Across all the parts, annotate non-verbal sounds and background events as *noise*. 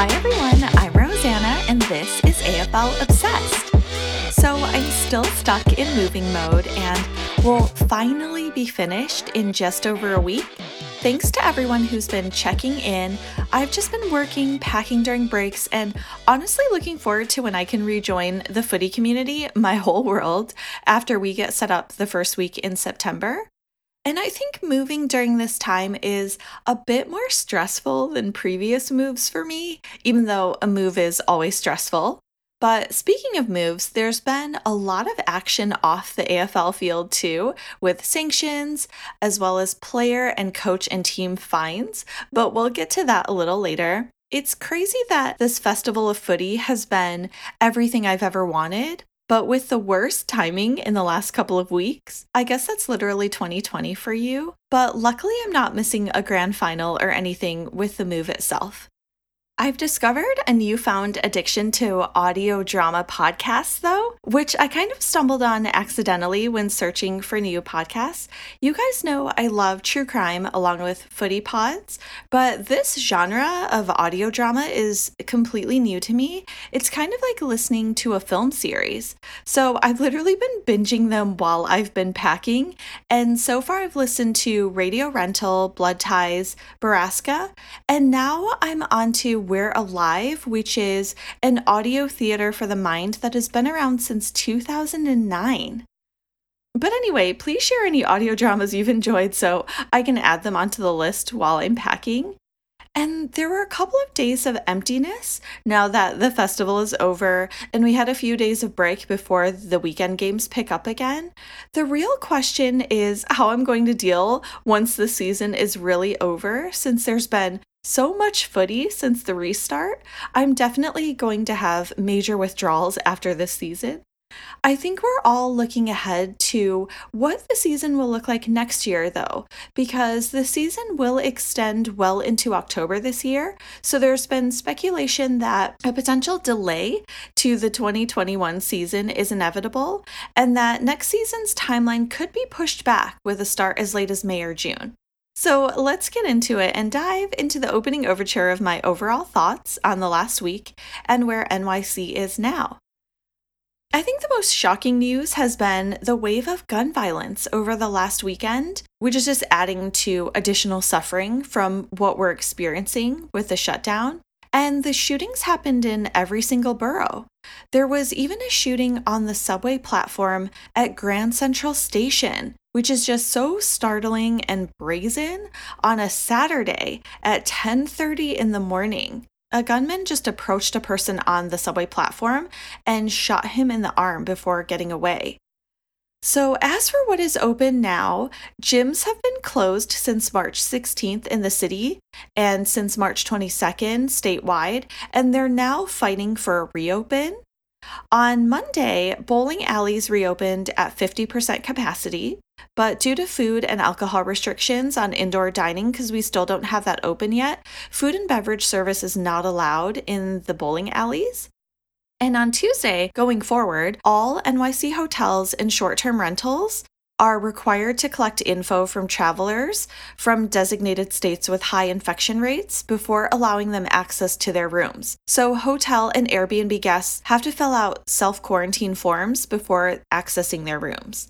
Hi everyone, I'm Rosanna and this is AFL Obsessed. So I'm still stuck in moving mode and will finally be finished in just over a week. Thanks to everyone who's been checking in. I've just been working, packing during breaks, and honestly looking forward to when I can rejoin the footy community, my whole world, after we get set up the first week in September. And I think moving during this time is a bit more stressful than previous moves for me, even though a move is always stressful. But speaking of moves, there's been a lot of action off the AFL field too, with sanctions, as well as player and coach and team fines. But we'll get to that a little later. It's crazy that this festival of footy has been everything I've ever wanted, but with the worst timing in the last couple of weeks, I guess that's literally 2020 for you. But luckily, I'm not missing a grand final or anything with the move itself. I've discovered a newfound addiction to audio drama podcasts, though, which I kind of stumbled on accidentally when searching for new podcasts. You guys know I love true crime along with footy pods, but this genre of audio drama is completely new to me. It's kind of like listening to a film series. So I've literally been binging them while I've been packing, and so far I've listened to Radio Rental, Blood Ties, Borrasca, and now I'm on to we're Alive, which is an audio theater for the mind that has been around since 2009. But anyway, please share any audio dramas you've enjoyed so I can add them onto the list while I'm packing. And there were a couple of days of emptiness now that the festival is over and we had a few days of break before the weekend games pick up again. The real question is how I'm going to deal once the season is really over, since there's been so much footy since the restart. I'm definitely going to have major withdrawals after this season. I think we're all looking ahead to what the season will look like next year, though, because the season will extend well into October this year. So there's been speculation that a potential delay to the 2021 season is inevitable, and that next season's timeline could be pushed back with a start as late as May or June. So let's get into it and dive into the opening overture of my overall thoughts on the last week and where NYC is now. I think the most shocking news has been the wave of gun violence over the last weekend, which is just adding to additional suffering from what we're experiencing with the shutdown. And the shootings happened in every single borough. There was even a shooting on the subway platform at Grand Central Station, which is just so startling and brazen on a Saturday at 10:30 in the morning. A gunman just approached a person on the subway platform and shot him in the arm before getting away. So, as for what is open now, gyms have been closed since March 16th in the city and since March 22nd statewide, and they're now fighting for a reopen. On Monday, bowling alleys reopened at 50% capacity, but due to food and alcohol restrictions on indoor dining, because we still don't have that open yet, food and beverage service is not allowed in the bowling alleys. And on Tuesday, going forward, all NYC hotels and short term rentals are required to collect info from travelers from designated states with high infection rates before allowing them access to their rooms. So, hotel and Airbnb guests have to fill out self quarantine forms before accessing their rooms.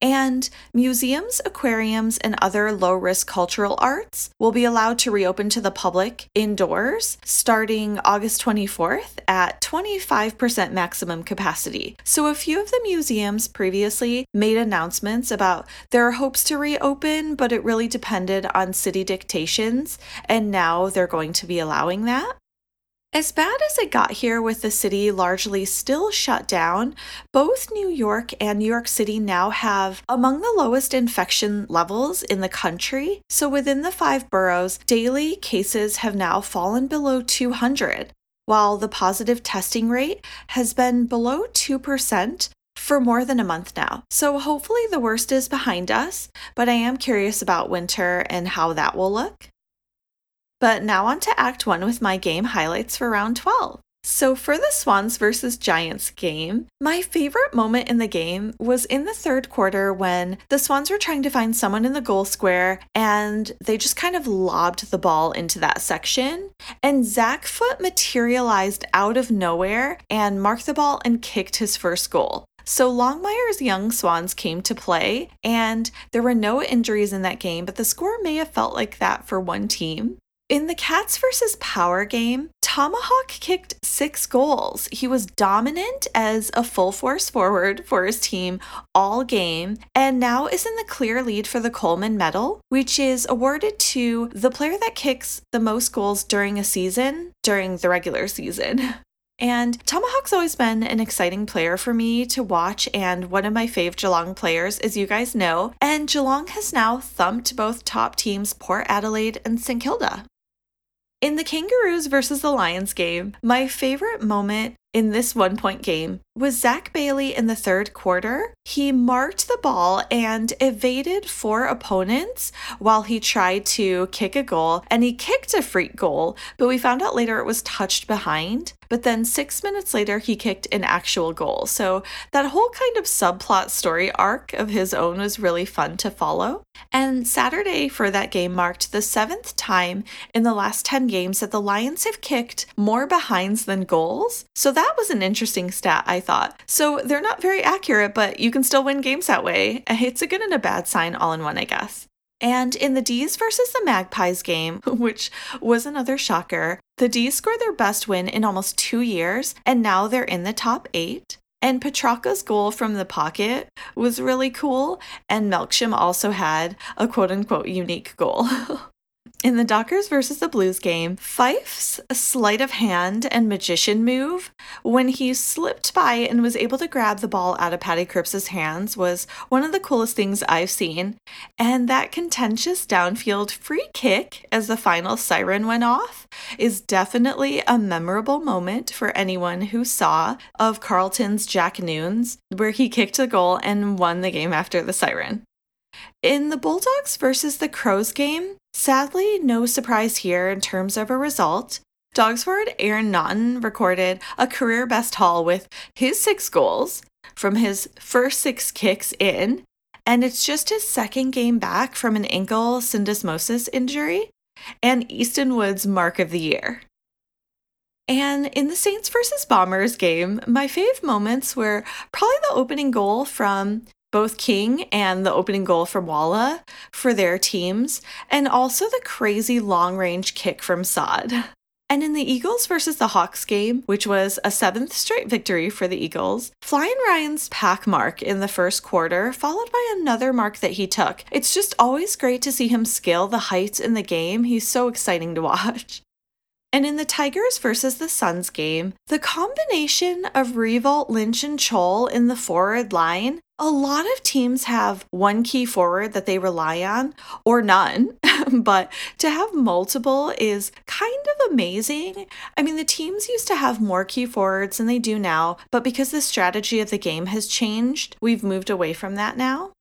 And museums, aquariums, and other low risk cultural arts will be allowed to reopen to the public indoors starting August 24th at 25% maximum capacity. So, a few of the museums previously made announcements about their hopes to reopen, but it really depended on city dictations, and now they're going to be allowing that. As bad as it got here with the city largely still shut down, both New York and New York City now have among the lowest infection levels in the country. So within the five boroughs, daily cases have now fallen below 200, while the positive testing rate has been below 2% for more than a month now. So hopefully the worst is behind us, but I am curious about winter and how that will look. But now on to Act 1 with my game highlights for round 12. So, for the Swans versus Giants game, my favorite moment in the game was in the third quarter when the Swans were trying to find someone in the goal square and they just kind of lobbed the ball into that section. And Zach Foot materialized out of nowhere and marked the ball and kicked his first goal. So Longmire's young Swans came to play, and there were no injuries in that game, but the score may have felt like that for one team. In the Cats versus Power game, Tomahawk kicked six goals. He was dominant as a full force forward for his team all game and now is in the clear lead for the Coleman Medal, which is awarded to the player that kicks the most goals during a season during the regular season. *laughs* And Tomahawk's always been an exciting player for me to watch and one of my fave Geelong players, as you guys know. And Geelong has now thumped both top teams Port Adelaide and St Kilda. In the Kangaroos versus the Lions game, my favorite moment in this one point game was Zach Bailey in the third quarter. He marked the ball and evaded four opponents while he tried to kick a goal, and he kicked a freak goal, but we found out later it was touched behind. But then six minutes later, he kicked an actual goal. So that whole kind of subplot story arc of his own was really fun to follow. And Saturday for that game marked the seventh time in the last 10 games that the Lions have kicked more behinds than goals. So that was an interesting stat, I thought. So they're not very accurate, but you can still win games that way. It's a good and a bad sign all in one, I guess. And in the D's versus the Magpies game, *laughs* which was another shocker, the D's scored their best win in almost two years, and now they're in the top eight. And Petracca's goal from the pocket was really cool, and Melksham also had a quote unquote unique goal. *laughs* In the Dockers versus the Blues game, Fyfe's sleight of hand and magician move, when he slipped by and was able to grab the ball out of Paddy Cripps' hands, was one of the coolest things I've seen. And that contentious downfield free kick as the final siren went off is definitely a memorable moment for anyone who saw of Carlton's Jack Newnes, where he kicked a goal and won the game after the siren. In the Bulldogs versus the Crows game, sadly, no surprise here in terms of a result. Dogs forward Aaron Naughton recorded a career best haul with his six goals from his first six kicks in, and it's just his second game back from an ankle syndesmosis injury and Easton Wood's mark of the year. And in the Saints versus Bombers game, my fave moments were probably the opening goal from both King and the opening goal from Walla for their teams, and also the crazy long range kick from Saad. And in the Eagles versus the Hawks game, which was a seventh straight victory for the Eagles, Flying Ryan's pack mark in the first quarter, followed by another mark that he took. It's just always great to see him scale the heights in the game. He's so exciting to watch. And in the Tigers versus the Suns game, the combination of Riewoldt, Lynch, and Chol in the forward line, a lot of teams have one key forward that they rely on or none, *laughs* but to have multiple is kind of amazing. I mean, the teams used to have more key forwards than they do now, but because the strategy of the game has changed, we've moved away from that now.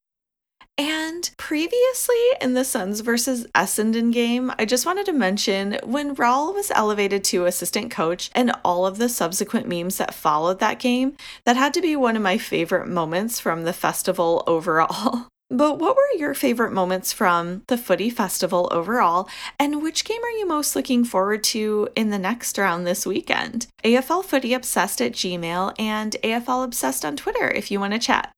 And previously in the Suns versus Essendon game, I just wanted to mention when Raul was elevated to assistant coach and all of the subsequent memes that followed that game, that had to be one of my favorite moments from the festival *laughs* overall. But what were your favorite moments from the footy festival overall? And which game are you most looking forward to in the next round this weekend? AFL Footy Obsessed at Gmail and AFL Obsessed on Twitter if you want to chat.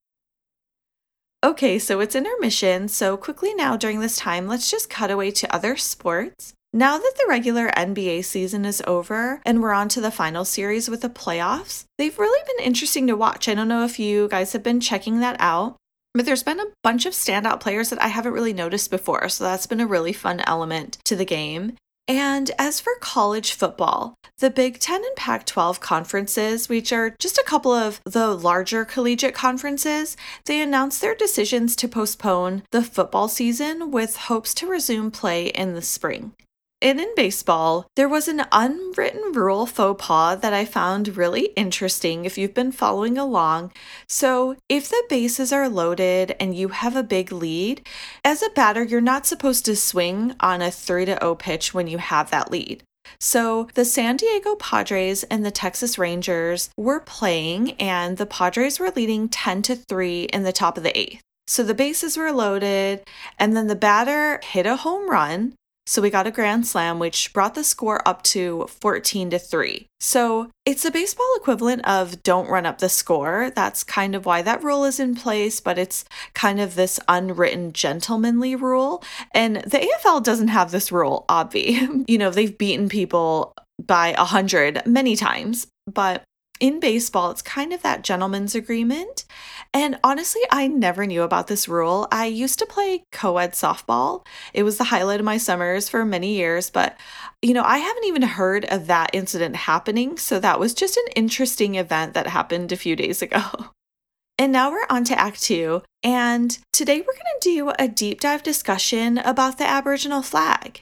Okay, so it's intermission, so quickly now during this time, let's just cut away to other sports. Now that the regular NBA season is over and we're on to the final series with the playoffs, they've really been interesting to watch. I don't know if you guys have been checking that out, but there's been a bunch of standout players that I haven't really noticed before, so that's been a really fun element to the game. And as for college football, the Big Ten and Pac 12 conferences, which are just a couple of the larger collegiate conferences, they announced their decisions to postpone the football season with hopes to resume play in the spring. And in baseball, there was an unwritten rule faux pas that I found really interesting if you've been following along. So, if the bases are loaded and you have a big lead, as a batter, you're not supposed to swing on a 3 to 0 pitch when you have that lead. So the San Diego Padres and the Texas Rangers were playing, and the Padres were leading 10 to 3 in the top of the eighth. So the bases were loaded, and then the batter hit a home run. So we got a grand slam, which brought the score up to 14 to 3. So it's the baseball equivalent of don't run up the score. That's kind of why that rule is in place, but it's kind of this unwritten gentlemanly rule. And the AFL doesn't have this rule, obvi. *laughs* you know, they've beaten people by a hundred many times, but in baseball, it's kind of that gentleman's agreement. And honestly, I never knew about this rule. I used to play co ed softball, it was the highlight of my summers for many years, but you know, I haven't even heard of that incident happening. So that was just an interesting event that happened a few days ago. *laughs* And now we're on to Act Two. And today we're going to do a deep dive discussion about the Aboriginal flag.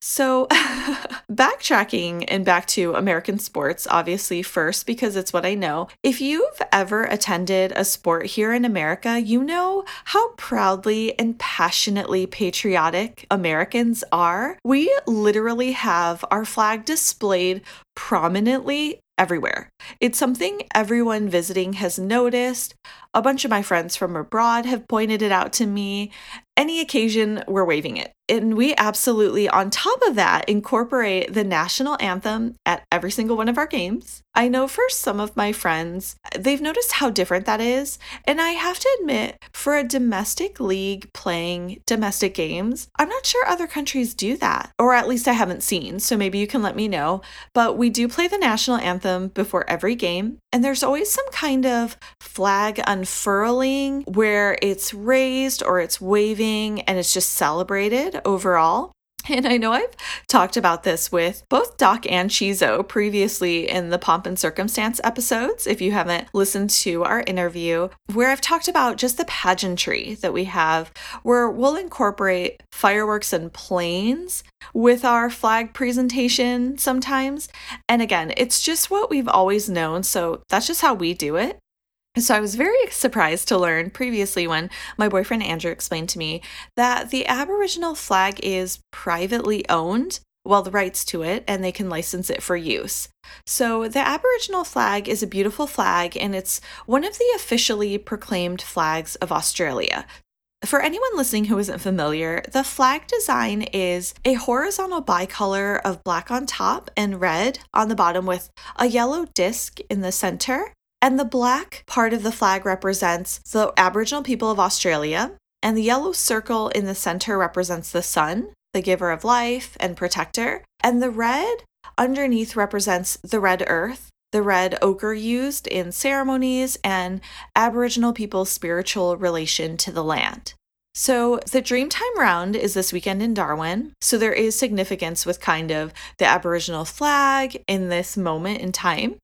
So, *laughs* backtracking and back to American sports, obviously, first, because it's what I know. If you've ever attended a sport here in America, you know how proudly and passionately patriotic Americans are. We literally have our flag displayed prominently everywhere. It's something everyone visiting has noticed. A bunch of my friends from abroad have pointed it out to me. Any occasion, we're waving it. And we absolutely, on top of that, incorporate the national anthem at every single one of our games. I know for some of my friends, they've noticed how different that is. And I have to admit, for a domestic league playing domestic games, I'm not sure other countries do that, or at least I haven't seen. So maybe you can let me know. But we do play the national anthem before every game. And there's always some kind of flag unfurling where it's raised or it's waving and it's just celebrated overall. And I know I've talked about this with both Doc and Chizo previously in the Pomp and Circumstance episodes, if you haven't listened to our interview, where I've talked about just the pageantry that we have, where we'll incorporate fireworks and planes with our flag presentation sometimes. And again, it's just what we've always known, so that's just how we do it. So I was very surprised to learn previously when my boyfriend Andrew explained to me that the Aboriginal flag is privately owned, well, the rights to it, and they can license it for use. So the Aboriginal flag is a beautiful flag, and it's one of the officially proclaimed flags of Australia. For anyone listening who isn't familiar, the flag design is a horizontal bicolor of black on top and red on the bottom with a yellow disc in the center. And the black part of the flag represents the Aboriginal people of Australia, and the yellow circle in the center represents the sun, the giver of life and protector, and the red underneath represents the red earth, the red ochre used in ceremonies, and Aboriginal people's spiritual relation to the land. So, the Dreamtime Round is this weekend in Darwin. So, there is significance with kind of the Aboriginal flag in this moment in time.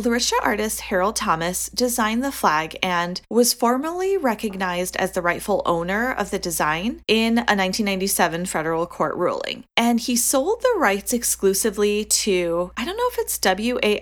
Luritja artist Harold Thomas designed the flag and was formally recognized as the rightful owner of the design in a 1997 federal court ruling. And he sold the rights exclusively to, I don't know if it's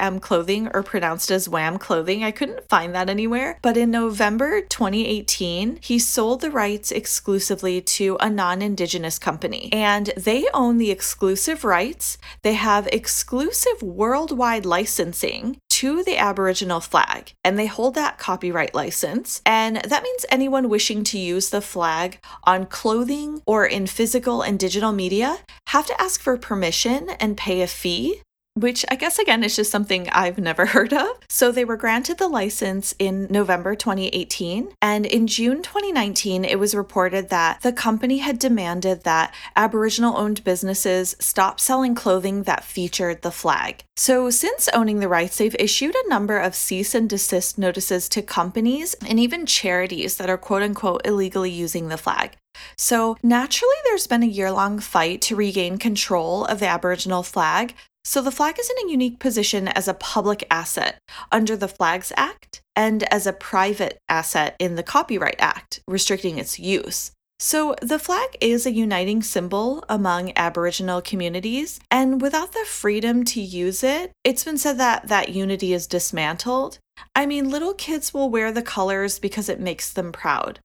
WAM clothing or pronounced as WAM clothing. I couldn't find that anywhere. But in November 2018, he sold the rights exclusively to a non Indigenous company. And they own the exclusive rights. They have exclusive worldwide licensing to the Aboriginal flag, and they hold that copyright license. And that means anyone wishing to use the flag on clothing or in physical and digital media have to ask for permission and pay a fee which I guess again is just something I've never *laughs* heard of. So they were granted the license in November 2018, and in June 2019, it was reported that the company had demanded that Aboriginal owned businesses stop selling clothing that featured the flag. So, since owning the rights, they've issued a number of cease and desist notices to companies and even charities that are quote unquote illegally using the flag. So, naturally, there's been a year long fight to regain control of the Aboriginal flag, so the flag is in a unique position as a public asset under the Flags Act and as a private asset in the Copyright Act, restricting its use. So, the flag is a uniting symbol among Aboriginal communities, and without the freedom to use it, it's been said that that unity is dismantled. I mean, little kids will wear the colors because it makes them proud.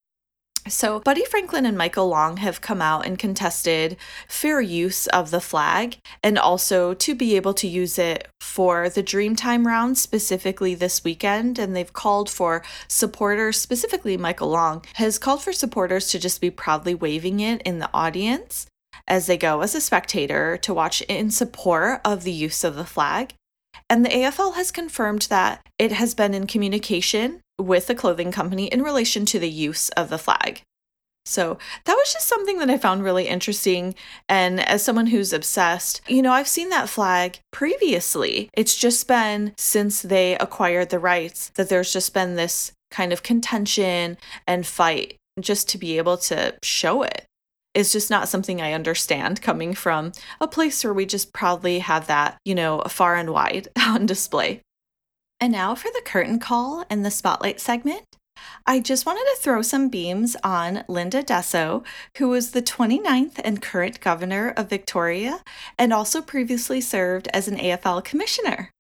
So, Buddy Franklin and Michael Long have come out and contested fair use of the flag and also to be able to use it for the Dreamtime round specifically this weekend. And they've called for supporters, specifically Michael Long, has called for supporters to just be proudly waving it in the audience as they go as a spectator to watch in support of the use of the flag. And the AFL has confirmed that it has been in communication with the clothing company in relation to the use of the flag. So that was just something that I found really interesting. And as someone who's obsessed, you know, I've seen that flag previously. It's just been since they acquired the rights that there's just been this kind of contention and fight just to be able to show it. It's just not something I understand coming from a place where we just proudly have that, you know, far and wide *laughs* on display. And now for the curtain call and the spotlight segment. I just wanted to throw some beams on Linda Dessau, who was the 29th and current governor of Victoria and also previously served as an AFL commissioner.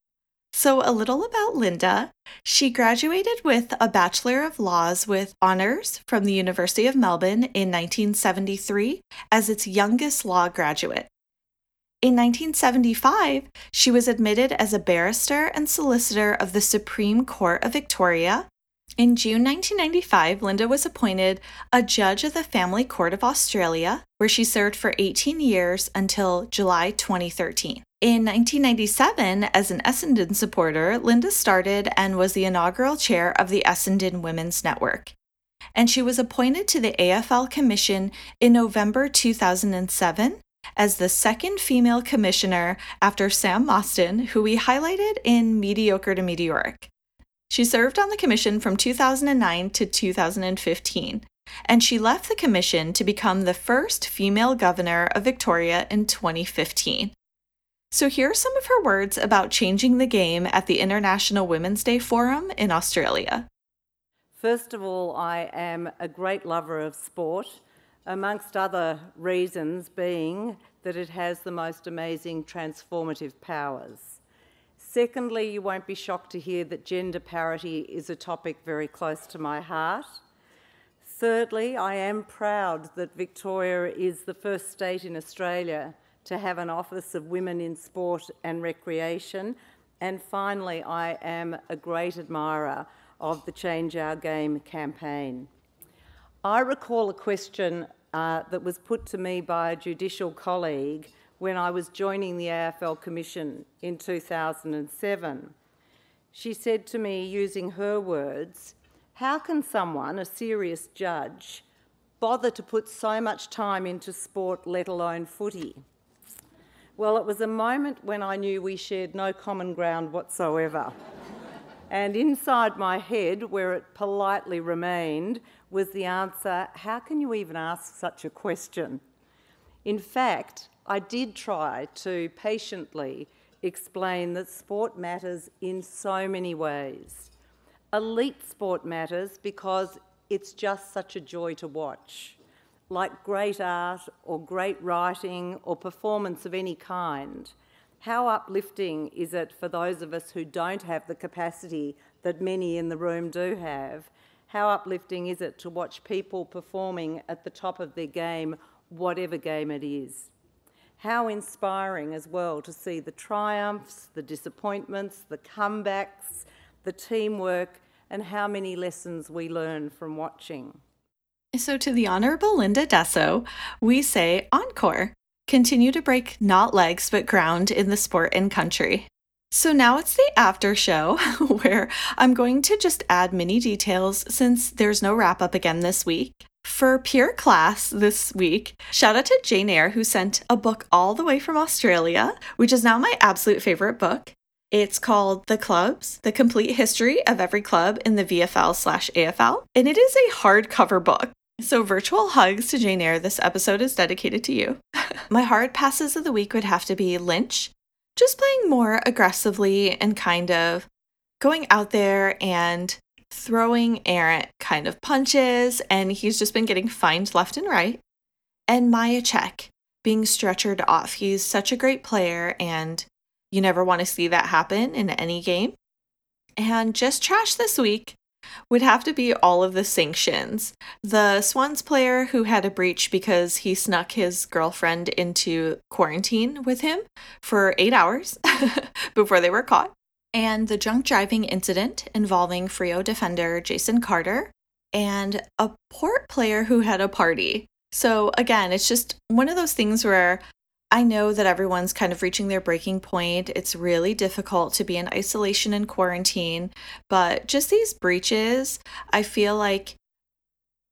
So, a little about Linda. She graduated with a Bachelor of Laws with honors from the University of Melbourne in 1973 as its youngest law graduate. In 1975, she was admitted as a barrister and solicitor of the Supreme Court of Victoria. In June 1995, Linda was appointed a judge of the Family Court of Australia, where she served for 18 years until July 2013. In 1997, as an Essendon supporter, Linda started and was the inaugural chair of the Essendon Women's Network. And she was appointed to the AFL Commission in November 2007 as the second female commissioner after Sam Mostyn, who we highlighted in Mediocre to Meteoric. She served on the commission from 2009 to 2015, and she left the commission to become the first female governor of Victoria in 2015. So, here are some of her words about changing the game at the International Women's Day Forum in Australia. First of all, I am a great lover of sport amongst other reasons being that it has the most amazing transformative powers. Secondly, you won't be shocked to hear that gender parity is a topic very close to my heart. Thirdly, I am proud that Victoria is the first state in Australia to have an Office of Women in Sport and Recreation. And finally, I am a great admirer of the Change Our Game campaign. I recall a question uh, that was put to me by a judicial colleague when I was joining the AFL Commission in 2007. She said to me, using her words, How can someone, a serious judge, bother to put so much time into sport, let alone footy? Well, it was a moment when I knew we shared no common ground whatsoever. and inside my head, where it politely remained, was the answer how can you even ask such a question? In fact, I did try to patiently explain that sport matters in so many ways. Elite sport matters because it's just such a joy to watch. Like great art or great writing or performance of any kind, how uplifting is it for those of us who don't have the capacity that many in the room do have how uplifting is it to watch people performing at the top of their game, whatever game it is? How inspiring as well to see the triumphs, the disappointments, the comebacks, the teamwork, and how many lessons we learn from watching. So, to the Honourable Linda Dessau, we say encore. Continue to break not legs but ground in the sport and country. So now it's the after show *laughs* where I'm going to just add mini details since there's no wrap up again this week. For Pure Class this week, shout out to Jane Eyre who sent a book all the way from Australia, which is now my absolute favorite book. It's called The Clubs, The Complete History of Every Club in the VFL slash AFL, and it is a hardcover book. So, virtual hugs to Jane Eyre. This episode is dedicated to you. *laughs* my hard passes of the week would have to be Lynch, just playing more aggressively and kind of going out there and throwing errant kind of punches, and he's just been getting fined left and right. And Mihocek being stretchered off. He's such a great player, and you never want to see that happen in any game. And just trash this week would have to be all of the sanctions. The Swans player who had a breach because he snuck his girlfriend into quarantine with him for eight hours *laughs* before they were caught. And the drunk driving incident involving Freo defender Jason Carter and a port player who had a party. So, again, it's just one of those things where I know that everyone's kind of reaching their breaking point. It's really difficult to be in isolation and quarantine, but just these breaches, I feel like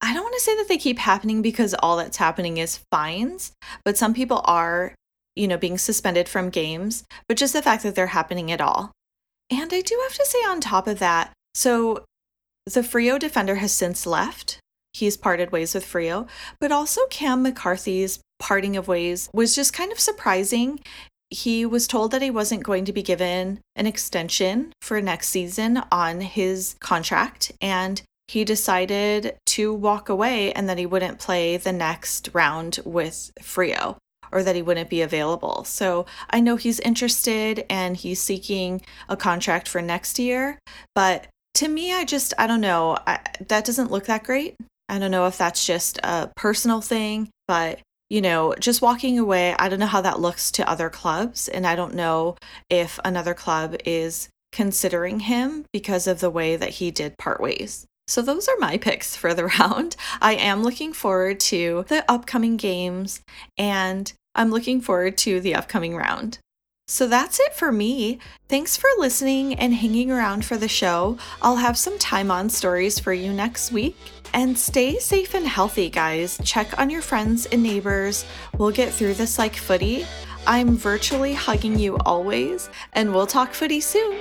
I don't want to say that they keep happening because all that's happening is fines, but some people are, you know, being suspended from games, but just the fact that they're happening at all. And I do have to say, on top of that, so the Freo defender has since left. He's parted ways with Freo, but also Cam McCarthy's parting of ways was just kind of surprising. He was told that he wasn't going to be given an extension for next season on his contract, and he decided to walk away and that he wouldn't play the next round with Freo or that he wouldn't be available. So I know he's interested and he's seeking a contract for next year, but to me, I just, I don't know, I, that doesn't look that great. I don't know if that's just a personal thing, but you know, just walking away, I don't know how that looks to other clubs. And I don't know if another club is considering him because of the way that he did part ways. So, those are my *laughs* picks for the round. I am looking forward to the upcoming games and I'm looking forward to the upcoming round. So that's it for me. Thanks for listening and hanging around for the show. I'll have some time on stories for you next week. And stay safe and healthy, guys. Check on your friends and neighbors. We'll get through this like footy. I'm virtually hugging you always, and we'll talk footy soon.